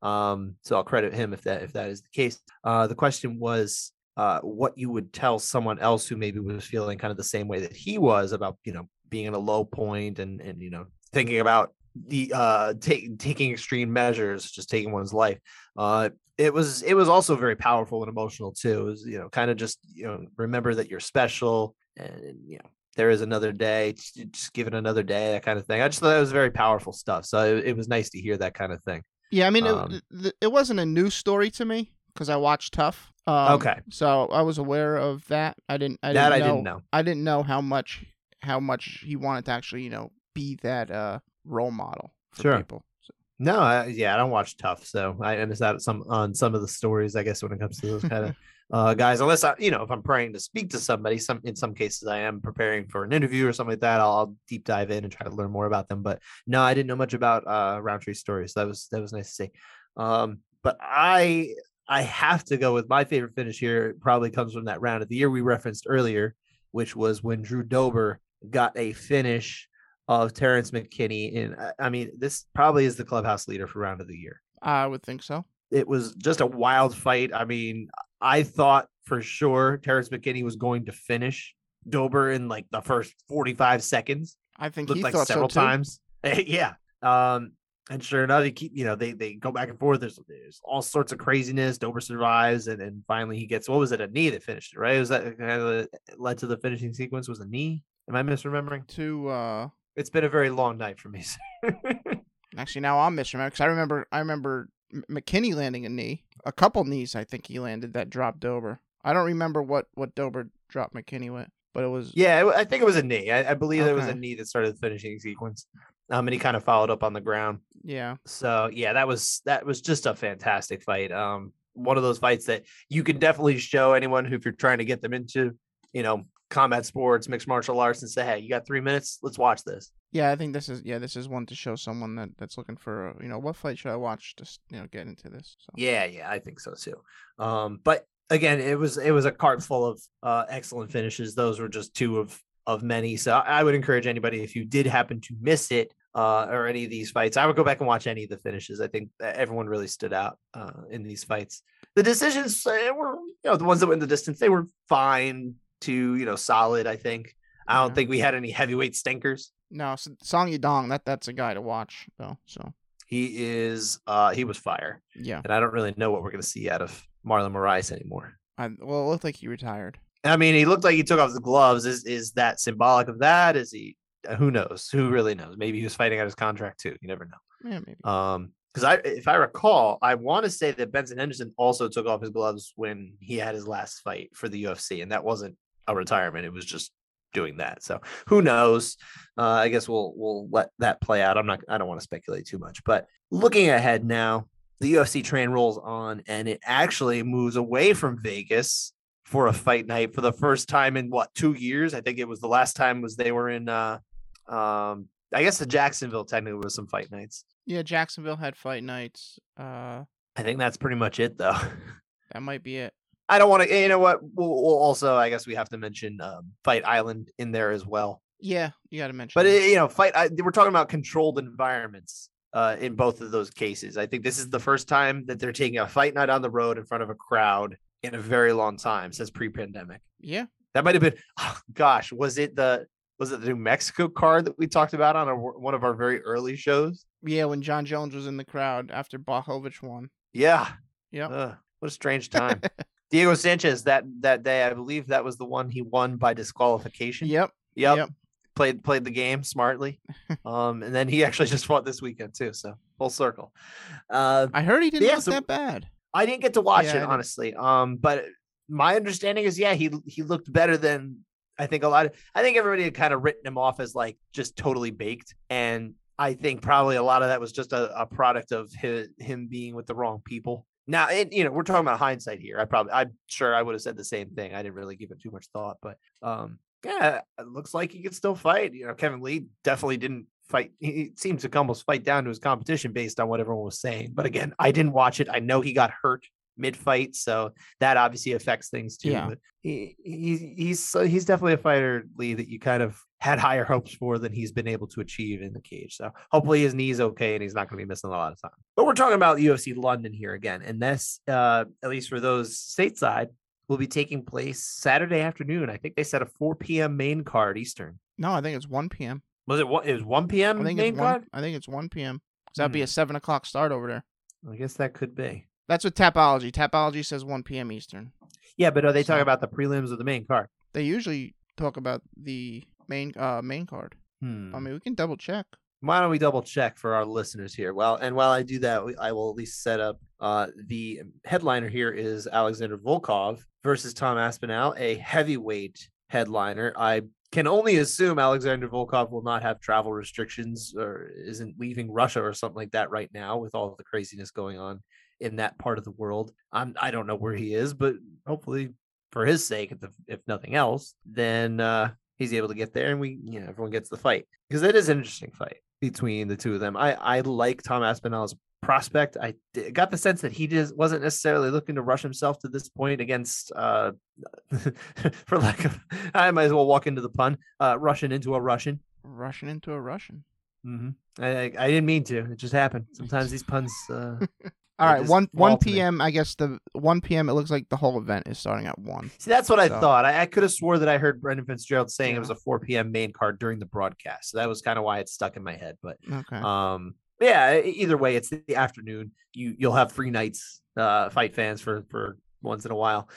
Um, so I'll credit him if that if that is the case. Uh, the question was uh what you would tell someone else who maybe was feeling kind of the same way that he was about you know being in a low point and and you know thinking about the uh take, taking extreme measures, just taking one's life. Uh, it was it was also very powerful and emotional too. It was you know kind of just you know remember that you're special and you know there is another day. Just, give it another day, that kind of thing. I just thought it was very powerful stuff. So it, it was nice to hear that kind of thing. yeah, I mean, Um, it, it wasn't a new story to me because I watched TUF. Um, Okay. So I was aware of that. I didn't. I that didn't I know, didn't know. I didn't know how much how much he wanted to actually you know be that uh role model for Sure. people. So, No, I, yeah, I don't watch TUF, so I miss out some on some of the stories. I guess when it comes to those kind of uh, guys, unless I, you know, if I'm praying to speak to somebody, some in some cases I am preparing for an interview or something like that. I'll, I'll deep dive in and try to learn more about them. But no, I didn't know much about uh, Rountree's stories. That was that was nice to see. Um, but I I have to go with my favorite finish here. It probably comes from that round of the year we referenced earlier, which was when Drew Dober got a finish of Terrence McKinney. And I- mean, this probably is the clubhouse leader for round of the year. I would think so. It was just a wild fight. I mean, I thought for sure Terrence McKinney was going to finish Dober in like the first 45 seconds. I think Looked he like thought several so too. times. yeah. Um, and sure enough, they keep, you know, they they go back and forth. There's there's all sorts of craziness. Dober survives, and and finally he gets what was it? A knee that finished it, right? Was that kind of led to the finishing sequence? Was a knee? Am I misremembering? To uh, It's been a very long night for me. actually now I'm misremembering because I remember I remember McKinney landing a knee, a couple knees I think he landed that dropped Dober. I don't remember what what Dober dropped McKinney with, but it was yeah, I think it was a knee. I, I believe it was a knee that started the finishing sequence. Um, and he kind of followed up on the ground. yeah. So yeah, that was that was just a fantastic fight. Um, one of those fights that you can definitely show anyone who, if you're trying to get them into, you know, combat sports, mixed martial arts, and say, hey, you got three minutes, let's watch this. Yeah, I think this is yeah, this is one to show someone that that's looking for you know what fight should I watch to you know get into this. So Yeah, yeah, I think so too. Um, but again, it was it was a cart full of uh, excellent finishes. Those were just two of of many. So I would encourage anybody if you did happen to miss it uh, or any of these fights, I would go back and watch any of the finishes. I think everyone really stood out uh, in these fights. The decisions uh, were, you know, the ones that went the distance, they were fine to you know solid. I think. I don't Yeah. think we had any heavyweight stinkers. No, Song Yadong, that that's a guy to watch though. So He is uh he was fire. yeah, And I don't really know what we're gonna see out of Marlon Moraes anymore. I, well, it looked like he retired. I mean, he looked like he took off the gloves. Is is that symbolic of that? Is he? Uh, Who knows? Who really knows? Maybe he was fighting out his contract too. You never know. Yeah, maybe. Um, because I, if I recall, I want to say that Benson Henderson also took off his gloves when he had his last fight for the UFC, and that wasn't a retirement; it was just doing that. So who knows? Uh, I guess we'll we'll let that play out. I'm not. I don't want to speculate too much, but looking ahead now, the UFC train rolls on, and it actually moves away from Vegas for a fight night for the first time in what two years? I think it was the last time was they were in. uh um I guess the Jacksonville technically was some fight nights. yeah, Jacksonville had fight nights. Uh, I think that's pretty much it, though. that might be it. I don't want to. You know what? We'll, we'll also, I guess, we have to mention um, Fight Island in there as well. Yeah, you got to mention. But it, you know, Fight. I, we're talking about controlled environments uh, in both of those cases. I think this is the first time that they're taking a fight night on the road in front of a crowd in a very long time since pre-pandemic. yeah, That might have been. Oh, gosh, was it the was it the New Mexico card that we talked about on a, one of our very early shows? yeah, when Jon Jones was in the crowd after Blachowicz won. Yeah. Yeah. What a strange time. Diego Sanchez that that day, I believe that was the one he won by disqualification. Yep. Yep. Yep. Played played the game smartly. um, and then he actually just fought this weekend too. So full circle. Uh, I heard he didn't Yeah, look so- that bad. I didn't get to watch Yeah, it honestly. Um, but my understanding is, yeah, he he looked better than I think a lot of. I think everybody had kind of written him off as like just totally baked, and I think probably a lot of that was just a, a product of his, him being with the wrong people. Now, it, you know, we're talking about hindsight here. I probably, I'm sure I would have said the same thing. I didn't really give it too much thought, but um, yeah, it looks like he could still fight. You know, Kevin Lee definitely didn't fight. He seemed to come almost fight down to his competition based on what everyone was saying. But again, I didn't watch it. I know he got hurt mid fight, so that obviously affects things too. Yeah. But he, he's he's he's definitely a fighter, Lee, that you kind of had higher hopes for than he's been able to achieve in the cage. So hopefully his knee's okay and he's not going to be missing a lot of time. But we're talking about UFC London here again, and this, uh, at least for those stateside, will be taking place Saturday afternoon. I think they set a 4 p.m. main card Eastern. No, I think it's 1 p.m. Was it one? It was 1 p.m. I think main it's one. card. I think it's 1 p.m. 'Cause that'd be a seven o'clock start over there. I guess that could be. That's what Tapology. Tapology says 1 p.m. Eastern. Yeah, but are they talking about the prelims of the main card? They usually talk about the main uh main card. Hmm. I mean, we can double check. Why don't we double check for our listeners here? Well, and while I do that, we- I will at least set up uh, the headliner here is Alexander Volkov versus Tom Aspinall, a heavyweight headliner. I can only assume Alexander Volkov will not have travel restrictions or isn't leaving Russia or something like that right now with all of the craziness going on in that part of the world. I'm I don't know where he is, but hopefully for his sake, if, if nothing else, then uh, he's able to get there and we, you know, everyone gets the fight because it is an interesting fight between the two of them. I I like Tom Aspinall as a prospect. I d- got the sense that he just wasn't necessarily looking to rush himself to this point against, uh, for lack of, I might as well walk into the pun, uh, Russian into a Russian. Russian into a Russian. hmm I, I I didn't mean to. It just happened. Sometimes these puns. Uh, All right, one one p.m. I guess the one p.m. It looks like the whole event is starting at one. see, that's what I thought. I, I could have swore that I heard Brendan Fitzgerald saying it was a 4 p.m. main card during the broadcast. So that was kind of why it stuck in my head. But Okay. Um, yeah, either way, it's the afternoon. You you'll have free nights, uh, fight fans for for once in a while.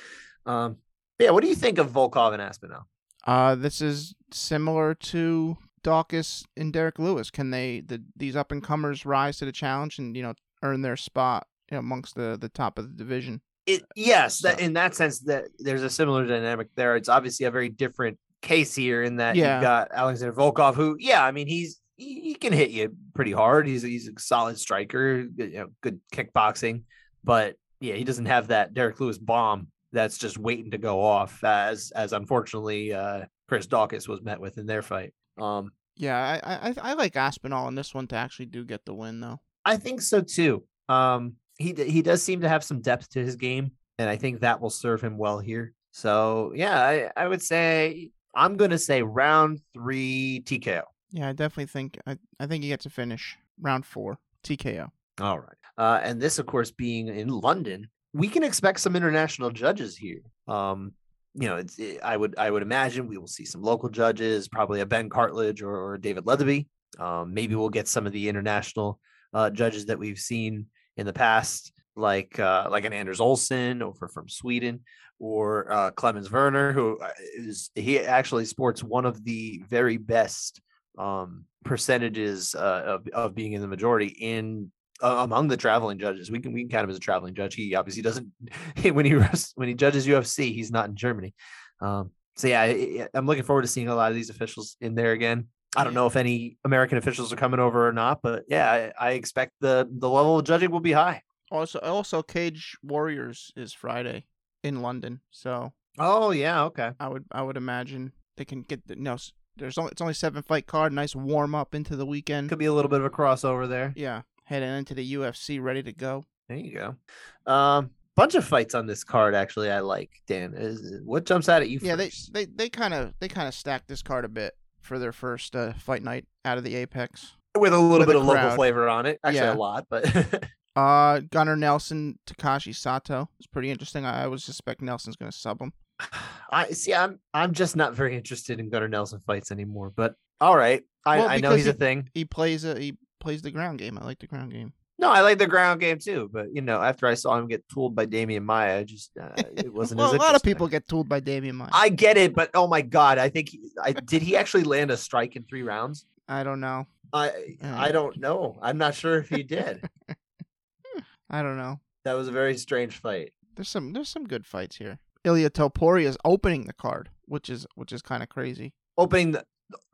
Um, yeah, what do you think of Volkov and Aspinall? Uh, this is similar to Daukaus and Derrick Lewis. Can they the these up and comers rise to the challenge and you know earn their spot amongst the the top of the division? It yes, that in that sense that there's a similar dynamic there. It's obviously a very different case here in that Yeah. you've got Alexander Volkov, who yeah, I mean he's he, he can hit you pretty hard. He's he's a solid striker, good- you know, good kickboxing, but yeah, he doesn't have that Derrick Lewis bomb that's just waiting to go off as as unfortunately uh Chris Daukaus was met with in their fight. Um Yeah, I I I like Aspinall in this one to actually do get the win though. I think so too. Um, he he does seem to have some depth to his game, and I think that will serve him well here. So yeah, I, I would say I'm gonna say round three TKO. Yeah, I definitely think I I think he gets a finish round four TKO. All right. Uh, and this, of course, being in London, we can expect some international judges here. Um, you know, it's it, I would I would imagine we will see some local judges, probably a Ben Cartlidge or, or David Lethaby. Um, maybe we'll get some of the international uh, judges that we've seen in the past, like uh, like an Anders Olsen over from Sweden, or uh, Clemens Werner, who uh, he actually sports one of the very best um, percentages uh, of of being in the majority in among the traveling judges. We can we can count him as a traveling judge. He obviously doesn't when he when he judges UFC, he's not in Germany. Um, so yeah, I'm looking forward to seeing a lot of these officials in there again. I don't know if any American officials are coming over or not, but yeah, I, I expect the the level of judging will be high. Also, also, Cage Warriors is Friday in London, so Oh yeah, okay. I would I would imagine they can get the no. There's only it's only seven fight card, nice warm up into the weekend. Could be a little bit of a crossover there. Yeah, heading into the UFC, ready to go. There you go. Um, bunch of fights on this card actually. I like Dan. Is what jumps out at you? Yeah, they they they kind of they kind of stacked this card a bit for their first uh, fight night out of the Apex. with a little with bit of local flavor on it. Actually, Yeah. a lot, but Uh, Gunnar Nelson, Takashi Sato. It's pretty interesting. I, I would suspect Nelson's gonna sub him. I see. I'm I'm just not very interested in Gunnar Nelson fights anymore. But all right, I, Well, I know he's a thing. He plays a he plays the ground game. I like the ground game. No, I like the ground game too. But you know, after I saw him get tooled by Demian Maia, just uh, it wasn't. well, a lot of people get tooled by Demian Maia. I get it, but oh my god, I think he, I did. He actually land a strike in three rounds. I don't know. I Uh. I don't know. I'm not sure if he did. I don't know. that was a very strange fight. There's some there's some good fights here. Ilya Topuria is opening the card, which is which is kind of crazy. Opening the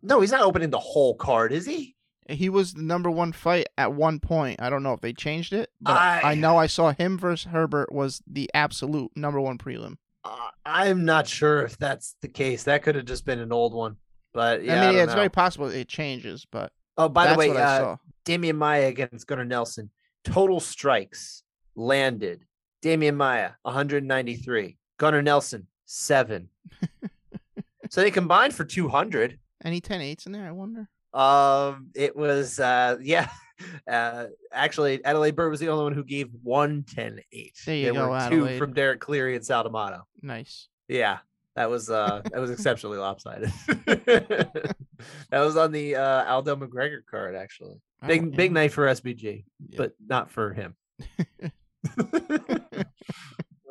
no, he's not opening the whole card, is he? He was the number one fight at one point. I don't know if they changed it, but I, I- know I saw him versus Herbert was the absolute number one prelim. Uh, I'm not sure if that's the case. That could have just been an old one. But yeah, I mean, don't yeah, it's know. very possible it changes, but Oh, by the way, uh. Demian Maia against Gunnar Nelson. Total strikes landed. Demian Maia, 193. Gunnar Nelson, seven. so they combined for 200. Any 10 eights in there? I wonder. Um, it was uh, yeah. Uh, actually, Adelaide Byrd was the only one who gave one ten eight. There you there go, were Adelaide. two from Derek Cleary and Sal D'Amato. Nice. Yeah, that was uh that was exceptionally lopsided. that was on the uh Aldo McGregor card actually. Oh, Big big night for SBG, Yeah. but not for him.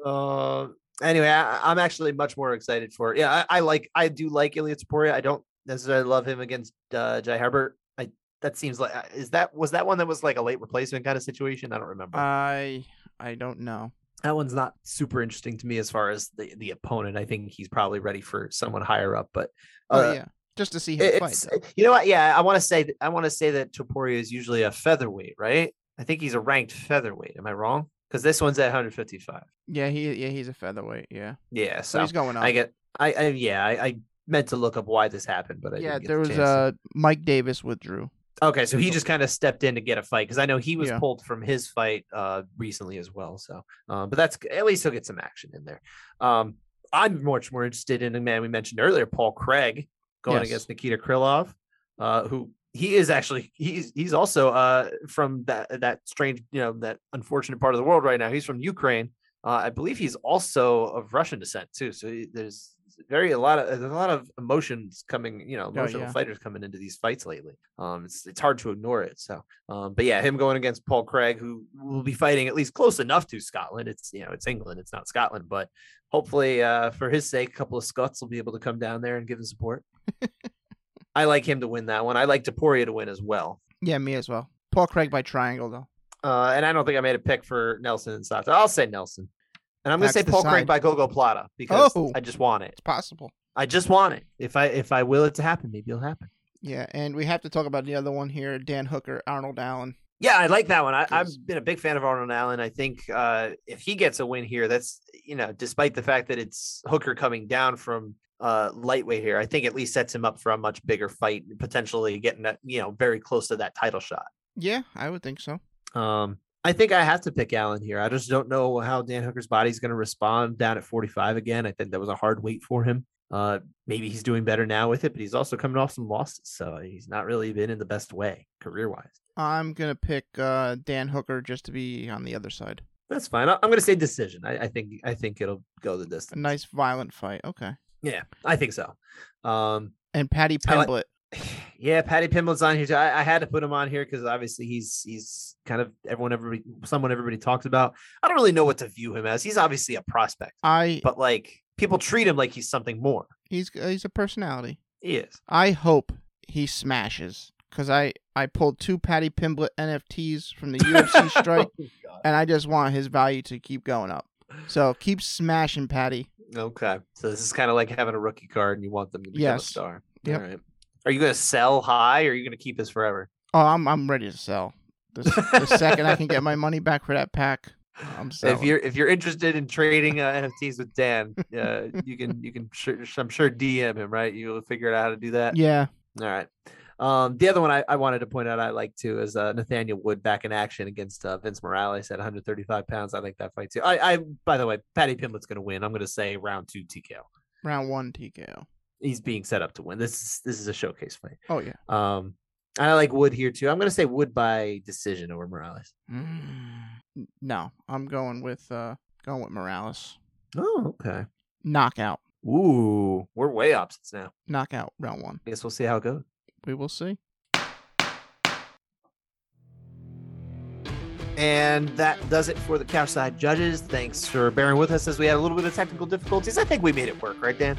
uh, anyway, I, I'm actually much more excited for. Yeah, I, I like I do like Ilya Topuria. I don't necessarily love him against uh, Jai Herbert. I that seems like uh, is that was that one that was like a late replacement kind of situation. I don't remember. I I don't know. that one's not super interesting to me as far as the the opponent. I think he's probably ready for someone higher up, but Oh uh, yeah, just to see him fight. though. you know what? Yeah, I want to say I want to say that Topuria is usually a featherweight, right? I think he's a ranked featherweight. Am I wrong? Because this one's at 155. Yeah, he yeah he's a featherweight. Yeah, Yeah, so so he's going up. I get. I, I yeah, I, I meant to look up why this happened, but I yeah, there the was uh Mike Davis withdrew. Okay, so he just kind of stepped in to get a fight because I know he was Yeah. pulled from his fight uh recently as well. So, um, but that's at least he'll get some action in there. Um, I'm much more interested in the man we mentioned earlier, Paul Craig, going Yes. against Nikita Krylov, uh, who he is actually he's he's also uh from that that strange you know that unfortunate part of the world right now. He's from Ukraine. Uh, I believe he's also of Russian descent too. So he- there's very a lot of there's a lot of emotions coming, you know, emotional Oh, yeah. fighters coming into these fights lately. Um, it's it's hard to ignore it. So, um, but yeah, him going against Paul Craig, who will be fighting at least close enough to Scotland. It's you know it's England, it's not Scotland, but hopefully uh, for his sake, a couple of Scots will be able to come down there and give him support. I like him to win that one. I like Topuria to win as well. Yeah, me as well. Paul Craig by triangle though. Uh, and I don't think I made a pick for Nelson and Sato. I'll say Nelson. And I'm going to say Paul Craig by gogoplata because Oh. I just want it. It's possible. I just want it. If I if I will it to happen, maybe it'll happen. Yeah, and we have to talk about the other one here, Dan Hooker, Arnold Allen. Yeah, I like that one. I, I've been a big fan of Arnold Allen. I think uh, if he gets a win here, that's you know, despite the fact that it's Hooker coming down from uh, lightweight here, I think at least sets him up for a much bigger fight, potentially getting that you know very close to that title shot. Yeah, I would think so. Um, I think I have to pick Allen here. I just don't know how Dan Hooker's body is going to respond down at 45 again. I think that was a hard weight for him. Uh, maybe he's doing better now with it, but he's also coming off some losses, so he's not really been in the best way career wise. I'm gonna pick uh, Dan Hooker just to be on the other side. That's fine. I'm going to say decision. I, I think I think it'll go the A distance. nice violent fight. Okay. Yeah, I think so. Um, And Paddy like- Pimblett. yeah, Paddy Pimblett's on here too. I, I had to put him on here because obviously he's he's kind of everyone everybody someone everybody talks about. I don't really know what to view him as. He's obviously a prospect, I but like people treat him like he's something more. he's uh, he's a personality. He is. I hope he smashes because I I pulled two Paddy Pimblett NFTs from the UFC oh strike, Oh, and I just want his value to keep going up. So keep smashing, Paddy. Okay, so this is kind of like having a rookie card, and you want them to become a star. Yep. All right. Are you going to sell high, or are you going to keep this forever? Oh, I'm I'm ready to sell. The, the second I can get my money back for that pack, I'm selling. If you're if you're interested in trading uh, NFTs with Dan, uh, you can you can sure, I'm sure DM him, right? You'll figure out how to do that. yeah, All right. Um, the other one I, I wanted to point out I like too is uh, Nathaniel Wood back in action against uh, Vince Morales at 135 pounds. I like that fight too. I, I by the way, Paddy Pimblett's going to win. I'm going to say round two TKO. round one TKO. He's being set up to win. This is this is a showcase fight. Oh yeah. Um, I like Wood here too. I'm going to say Wood by decision over Morales. Mm, no, I'm going with uh going with Morales. Oh, okay. Knockout, Ooh, we're way opposites now. knockout, round one. I guess we'll see how it goes. We will see. And that does it for the couch side judges. Thanks for bearing with us as we had a little bit of technical difficulties. I think we made it work, right, Dan?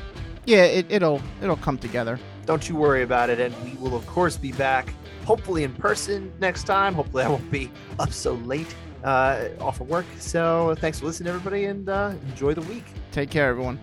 Yeah, it, it'll it'll come together. Don't you worry about it. And we will, of course, be back hopefully in person next time. Hopefully, I won't be up so late uh, off of work. So, thanks for listening, everybody, and uh, enjoy the week. Take care, everyone.